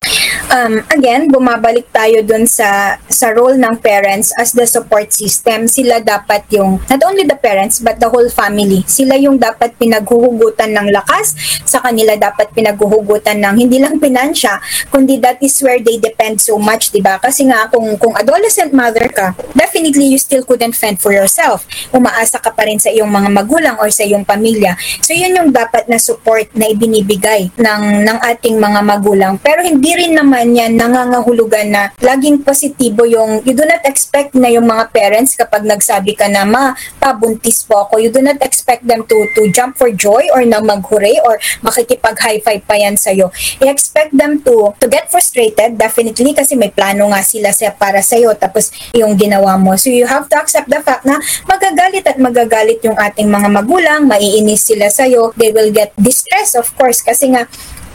Um, again, bumabalik tayo dun sa sa role ng parents as the support system. Sila dapat yung, not only the parents, but the whole family. Sila yung dapat pinaghuhugutan ng lakas, sa kanila dapat pinaghuhugutan ng hindi lang pinansya, kundi that is where they depend so much, di ba? Kasi nga, kung, kung adolescent mother ka, definitely you still couldn't fend for yourself. Umaasa ka pa rin sa iyong mga magulang or sa iyong pamilya. So, yun yung dapat na support na ibinibigay ng, ng ating mga magulang. Pero hindi rin naman yan nangangahulugan na laging positibo yung, you do not expect na yung mga parents kapag nagsabi ka na, ma, pabuntis po ako, you do not expect them to to jump for joy or na maghure or makikipag-high five pa yan sa'yo. You expect them to to get frustrated, definitely, kasi may plano nga sila sa, para sa'yo, tapos yung ginawa mo. So you have to accept the fact na magagalit at magagalit yung ating mga magulang, maiinis sila sa'yo, they will get distressed, of course, kasi nga,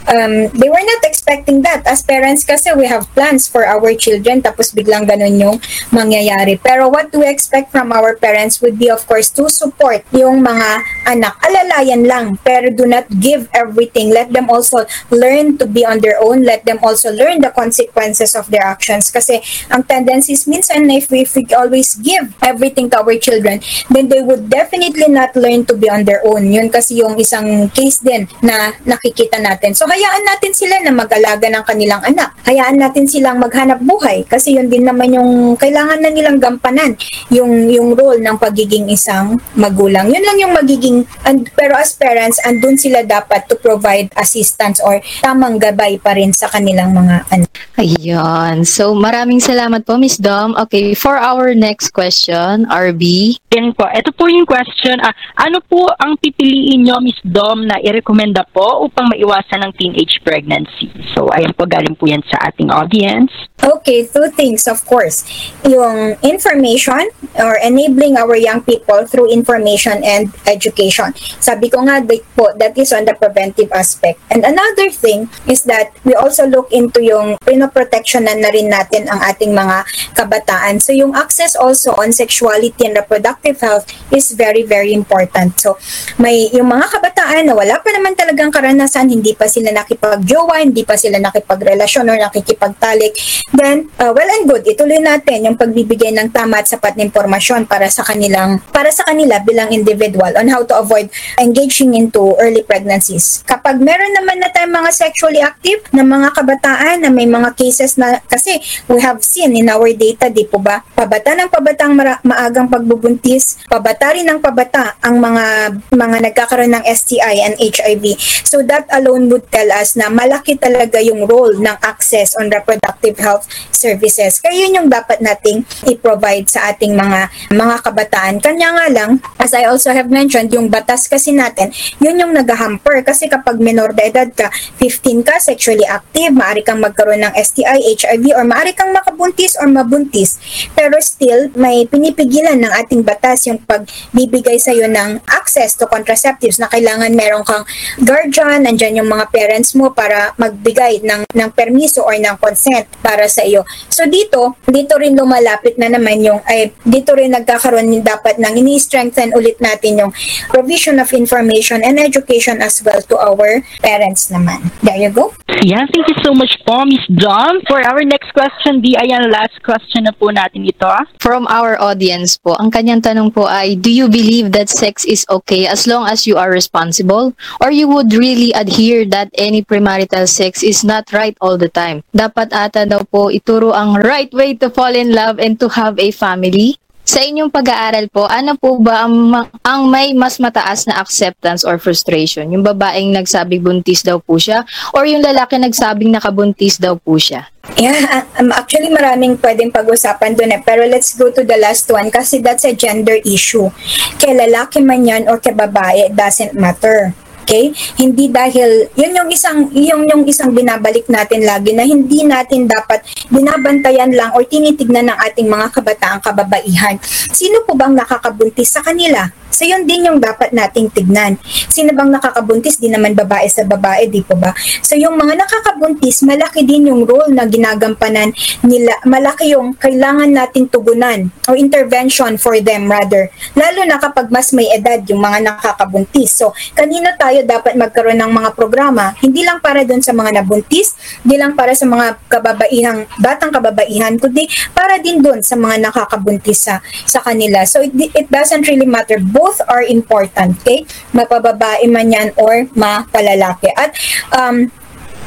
um, they were not expecting that. As parents kasi, we have plans for our children, tapos biglang ganun yung mangyayari. Pero what we expect from our parents would be, of course, to support yung mga anak. Alalayan lang, pero do not give everything. Let them also learn to be on their own. Let them also learn the consequences of their actions. Kasi ang tendencies minsan, if we, if we always give everything to our children, then they would definitely not learn to be on their own. Yun kasi yung isang case din na nakikita natin. So hayaan natin sila na mag-alaga ng kanilang anak. Hayaan natin silang maghanap buhay kasi yun din naman yung kailangan na nilang gampanan yung yung role ng pagiging isang magulang. Yun lang yung magiging and, pero as parents andun sila dapat to provide assistance or tamang gabay pa rin sa kanilang mga anak. Ayun. So, maraming salamat po, Miss Dom. Okay, for our next question, RB. Yan po. Ito po yung question. Ah, ano po ang pipiliin nyo, Miss Dom, na irekomenda po upang maiwasan ng teenage pregnancy? So, ayan po, galing po yan sa ating audience. Okay, two things, of course. Yung information or enabling our young people through information and education. Sabi ko nga po, that is on the preventive aspect. And another thing is that we also look into yung pinoprotectionan na rin natin ang ating mga kabataan. So yung access also on sexuality and reproductive health is very, very important. So may yung mga kabataan na wala pa naman talagang karanasan, hindi pa sila nakipag-jowa, hindi pa sila nakipagrelasyon or nakikipagtalik, then uh, well and good, ituloy natin yung pagbibigay ng tama at sapat na impormasyon para sa kanilang para sa kanila bilang individual on how to avoid engaging into early pregnancies. Kapag meron naman na tayong mga sexually active na mga kabataan na may mga cases na kasi we have seen in our data, di po ba? Pabata ng pabatang mara- maagang pagbubuntis, pabata rin ng pabata ang mga mga nagkakaroon ng STI and HIV. So that alone would tell us na malaki talaga yung role ng access on reproductive health services. Kaya yun yung dapat nating i-provide sa ating mga mga kabataan. Kanya nga lang, as I also have mentioned, yung batas kasi natin, yun yung nag-hamper. Kasi kapag minor de edad ka, 15 ka, sexually active, maaari kang magkaroon ng STI, HIV, or maaari kang makabuntis or mabuntis. Pero still, may pinipigilan ng ating batas yung pagbibigay sa'yo ng access to contraceptives na kailangan meron kang guardian, nandyan yung mga parents mo para magbigay ng, ng permiso or ng consent para sa iyo. So dito, dito rin lumalapit na naman yung, ay, dito rin nagkakaroon yung dapat ng ini-strengthen ulit natin yung provision of information and education as well to our parents naman. There you go. Yeah, thank you so much po, Miss Dom. For our next question, di ayan, last question na po natin ito. From our audience po, ang kanyang tanong po ay, do you believe that sex is okay as long as you are responsible? Or you would really adhere that any premarital sex is not right all the time? Dapat ata daw po ituro ang right way to fall in love and to have a family? Sa inyong pag-aaral po, ano po ba ang, ang may mas mataas na acceptance or frustration? Yung babaeng nagsabing buntis daw po siya or yung lalaki nagsabing nakabuntis daw po siya? Yeah, um, actually maraming pwedeng pag-usapan doon eh. Pero let's go to the last one kasi that's a gender issue. Kay lalaki man yan or kay babae, it doesn't matter. Okay? Hindi dahil yun yung isang yung yung isang binabalik natin lagi na hindi natin dapat binabantayan lang or tinitignan ng ating mga kabataang kababaihan. Sino po bang nakakabuntis sa kanila? So yun din yung dapat nating tignan. Sino bang nakakabuntis? Di naman babae sa babae, di po ba? So yung mga nakakabuntis, malaki din yung role na ginagampanan nila. Malaki yung kailangan nating tugunan o intervention for them rather. Lalo na kapag mas may edad yung mga nakakabuntis. So kanino tayo dapat magkaroon ng mga programa? Hindi lang para doon sa mga nabuntis, hindi lang para sa mga kababaihang, batang kababaihan, kundi para din doon sa mga nakakabuntis sa, sa kanila. So it, it doesn't really matter. Both are important, okay? Mapababae man yan or mapalalaki. At um,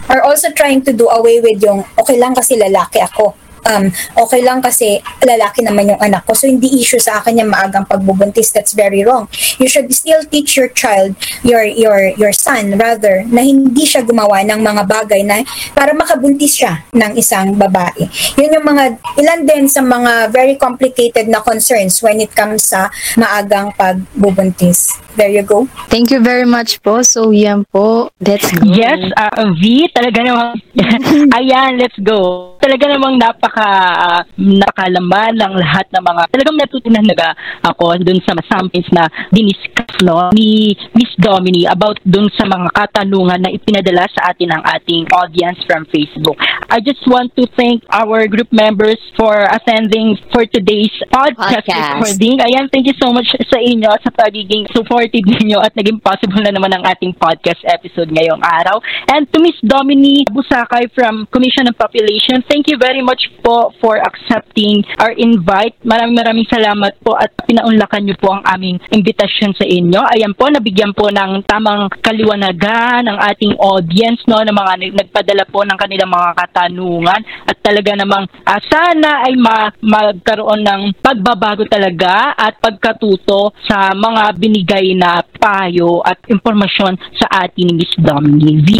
are also trying to do away with yung okay lang kasi lalaki ako. Um, okay lang kasi lalaki naman yung anak ko. So, hindi issue sa akin yung maagang pagbubuntis. That's very wrong. You should still teach your child, your your your son rather, na hindi siya gumawa ng mga bagay na para makabuntis siya ng isang babae. Yun yung mga, ilan din sa mga very complicated na concerns when it comes sa maagang pagbubuntis. There you go. Thank you very much po. So, yan po. Let's go. Yes, uh, V, talaga namang, ayan, let's go. Talaga namang napaka, uh, napakalaman ng lahat ng mga, talagang natutunan naga ako dun sa samples na diniscuss no, ni Miss Domini about dun sa mga katanungan na ipinadala sa atin ng ating audience from Facebook. I just want to thank our group members for attending for today's podcast, Podcast. recording. Ayan, thank you so much sa inyo sa pagiging supportive ninyo at naging possible na naman ang ating podcast episode ngayong araw. And to Miss Domini Busakay from Commission on Population, thank you very much po for accepting our invite. Maraming maraming salamat po at pinaunlakan niyo po ang aming imbitasyon sa inyo. Ayan po, nabigyan po ng tamang kaliwanagan ang ating audience no ng mga nagpadala po ng kanilang mga katanungan at talaga namang uh, sana ay ma- magkaroon ng pagbabago talaga at pagkatuto sa mga binigay na payo at impormasyon sa atin ni Miss Dominique V.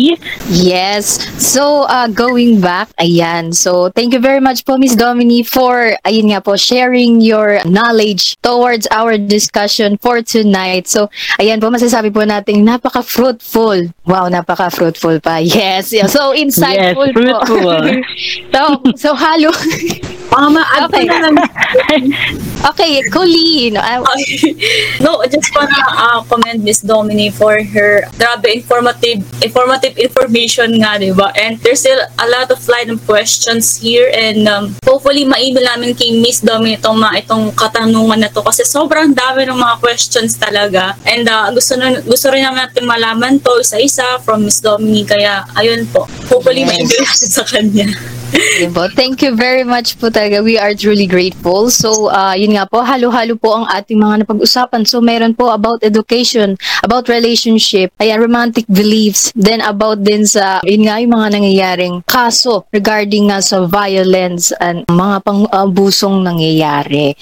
Yes. So, uh, going back, ayan. So, thank you very much po, Miss Dominique, for, ayun nga po, sharing your knowledge towards our discussion for tonight. So, ayan po, masasabi po natin, napaka-fruitful. Wow, napaka-fruitful pa. Yes. Yeah. So, insightful yes, fruitful. po. so, so, halo. Mama, add Okay. na lang. okay, Colleen. Uh, no, just wanna uh, commend Miss Domini for her grabe informative informative information nga, di ba? And there's still a lot of line of questions here and um, hopefully ma-email namin kay Miss Domini itong, mga, itong katanungan na to kasi sobrang dami ng mga questions talaga. And uh, gusto, na, gusto rin naman natin malaman to isa-isa from Miss Domini kaya ayun po. Hopefully Yes. ma-email natin sa kanya. Thank you very much po talaga. We are truly grateful. So, uh, yun nga po, halo-halo po ang ating mga napag-usapan. So, meron po about education, about relationship, ayan, romantic beliefs, then about din sa, yun nga, yung mga nangyayaring kaso regarding nga sa violence and mga pang-abusong nangyayari.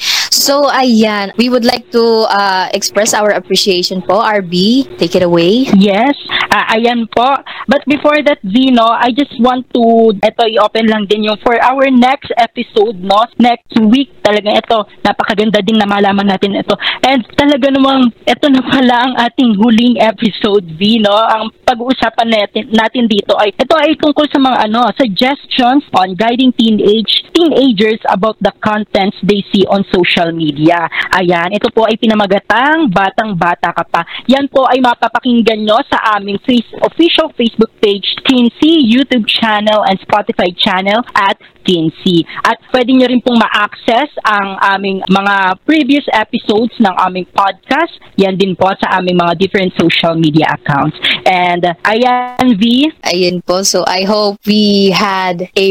So, ayan, we would like to uh, express our appreciation po. RB, take it away. Yes, ah, ayan po. But before that, Vino, I just want to, eto, i-open lang din yung for our next episode, no? Next week, talaga ito, napakaganda din na malaman natin ito. And talaga namang, ito na pala ang ating huling episode, Vino. Ang pag-uusapan natin, natin dito ay, ito ay tungkol sa mga ano, suggestions on guiding teenage teenagers about the contents they see on social media. Ayan, ito po ay pinamagatang Batang Bata Ka Pa. Yan po ay mapapakinggan nyo sa aming face, official Facebook page, Teensy, YouTube channel, and Spotify channel at Teensy. At pwede nyo rin pong ma-access ang aming mga previous episodes ng aming podcast. Yan din po sa aming mga different social media accounts. And uh, ayan, V, Ayun po. So I hope we had a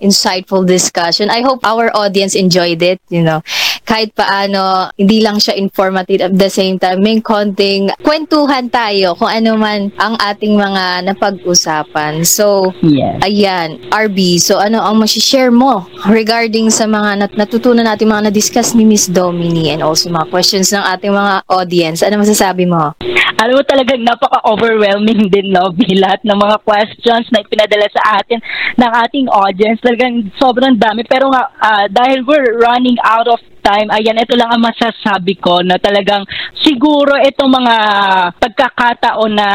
insightful discussion. I hope our audience enjoyed it, you know. Kahit paano, hindi lang siya informative at the same time, may konting kwentuhan tayo kung ano man ang ating mga napag-usapan. So, yes. ayan, RB, so ano ang masishare mo regarding sa mga nat- natutunan natin mga na-discuss ni Miss Domini and also mga questions ng ating mga audience. Ano masasabi mo? alam mo talagang napaka-overwhelming din, no? Bilat ng mga questions na ipinadala sa atin ng ating audience. Talagang sobrang dami. Pero nga, ah, dahil we're running out of time, ayan, ito lang ang masasabi ko na talagang siguro itong mga pagkakataon na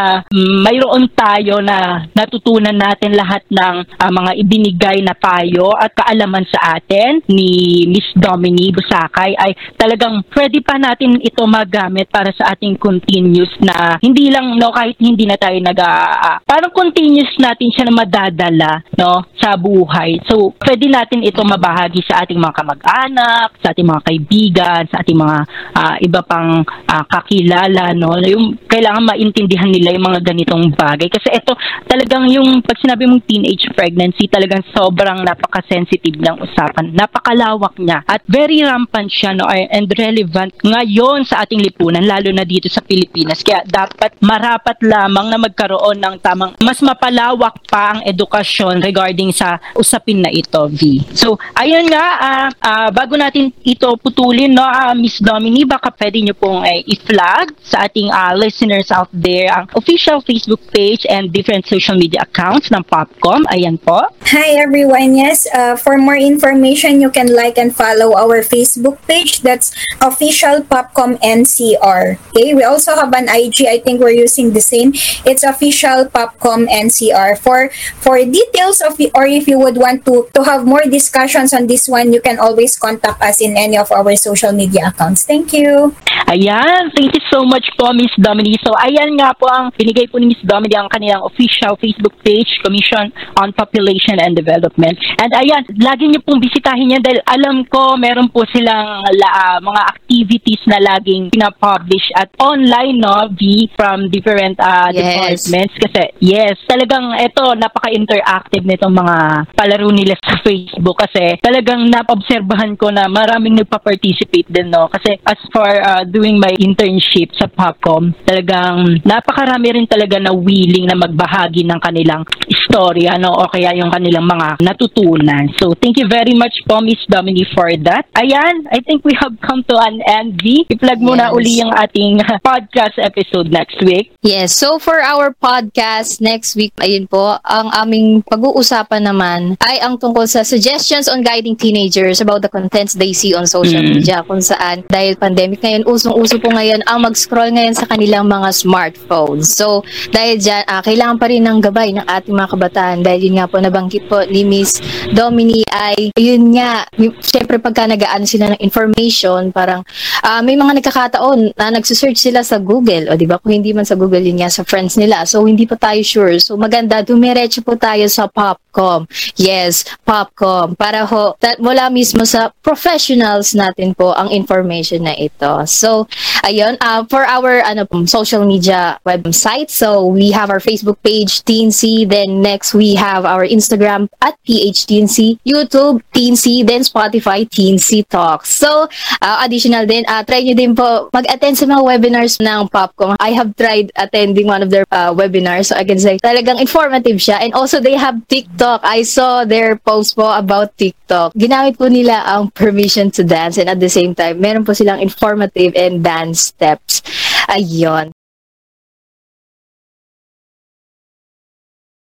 mayroon tayo na natutunan natin lahat ng ah, mga ibinigay na payo at kaalaman sa atin ni Miss Domini Busakay ay talagang pwede pa natin ito magamit para sa ating continuous na hindi lang no kahit hindi na tayo nag ah, parang continuous natin siya na madadala no sa buhay. So pwede natin ito mabahagi sa ating mga kamag-anak, sa ating mga kaibigan, sa ating mga ah, iba pang ah, kakilala no. Yung kailangan maintindihan nila yung mga ganitong bagay kasi ito talagang yung pag sinabi mong teenage pregnancy talagang sobrang napaka-sensitive ng usapan. Napakalawak niya at very rampant siya no and relevant ngayon sa ating lipunan lalo na dito sa Pilipinas. Kaya dapat marapat lamang na magkaroon ng tamang mas mapalawak pa ang edukasyon regarding sa usapin na ito, V. So, ayun nga, ah, ah, bago natin ito putulin, no, ah, Miss Domini, baka pwede niyo pong eh, i-flag sa ating ah, listeners out there ang official Facebook page and different social media accounts ng Popcom. Ayan po. Hi everyone. Yes, uh, for more information, you can like and follow our Facebook page. That's official Popcom NCR. Okay. We also have an IG. I think we're using the same. It's official Popcom NCR. For for details of or if you would want to to have more discussions on this one, you can always contact us in any any of our social media accounts. Thank you. Ayan, thank you so much po, Miss Dominique. So, ayan nga po ang binigay po ni Miss Dominique ang kanilang official Facebook page, Commission on Population and Development. And ayan, lagi niyo pong bisitahin yan dahil alam ko meron po silang la, mga activities na laging pinapublish at online, no, V, from different uh, Yes. departments. Kasi, yes, talagang ito, napaka-interactive nitong mga palaro nila sa Facebook kasi talagang napobserbahan ko na maraming nagpa-participate din, no? Kasi as for uh, doing my internship sa Popcom, talagang napakarami rin talaga na willing na magbahagi ng kanilang istorya, no? O kaya yung kanilang mga natutunan. So, thank you very much po, Miss Dominique, for that. Ayan, I think we have come to an end, V. I-plug muna Yes. uli yung ating podcast episode next week. Yes, so for our podcast next week, ayun po, ang aming pag-uusapan naman ay ang tungkol sa suggestions on guiding teenagers about the contents they see on social Mm. media kung saan dahil pandemic ngayon, usong-uso po ngayon ang mag-scroll ngayon sa kanilang mga smartphones. So, dahil dyan, ah, kailangan pa rin ng gabay ng ating mga kabataan dahil yun nga po nabanggit po ni Miss Domini ay yun nga, syempre pagka nagaan sila ng information, parang ah, may mga nagkakataon na nagsusearch sila sa Google, o di ba? Kung hindi man sa Google, yun nga sa friends nila. So, hindi pa tayo sure. So, maganda, dumiretso po tayo sa Popcom. Yes, Popcom. Para ho, ta- mula mismo sa professionals natin po ang information na ito. So, ayun, ah, for our ano, social media website, so we have our Facebook page, TNC, then next we have our Instagram at PHTNC, YouTube, TNC, then Spotify, TNC Talks. So, ah, additional din, ah, try nyo din po mag-attend sa mga webinars ng Popcom. I have tried attending one of their ah, webinars, so I can say talagang informative siya. And also, they have TikTok. I saw their post po about TikTok. Ginamit po nila ang permission to dance and at the same time, meron po silang informative and dance steps. Ayun.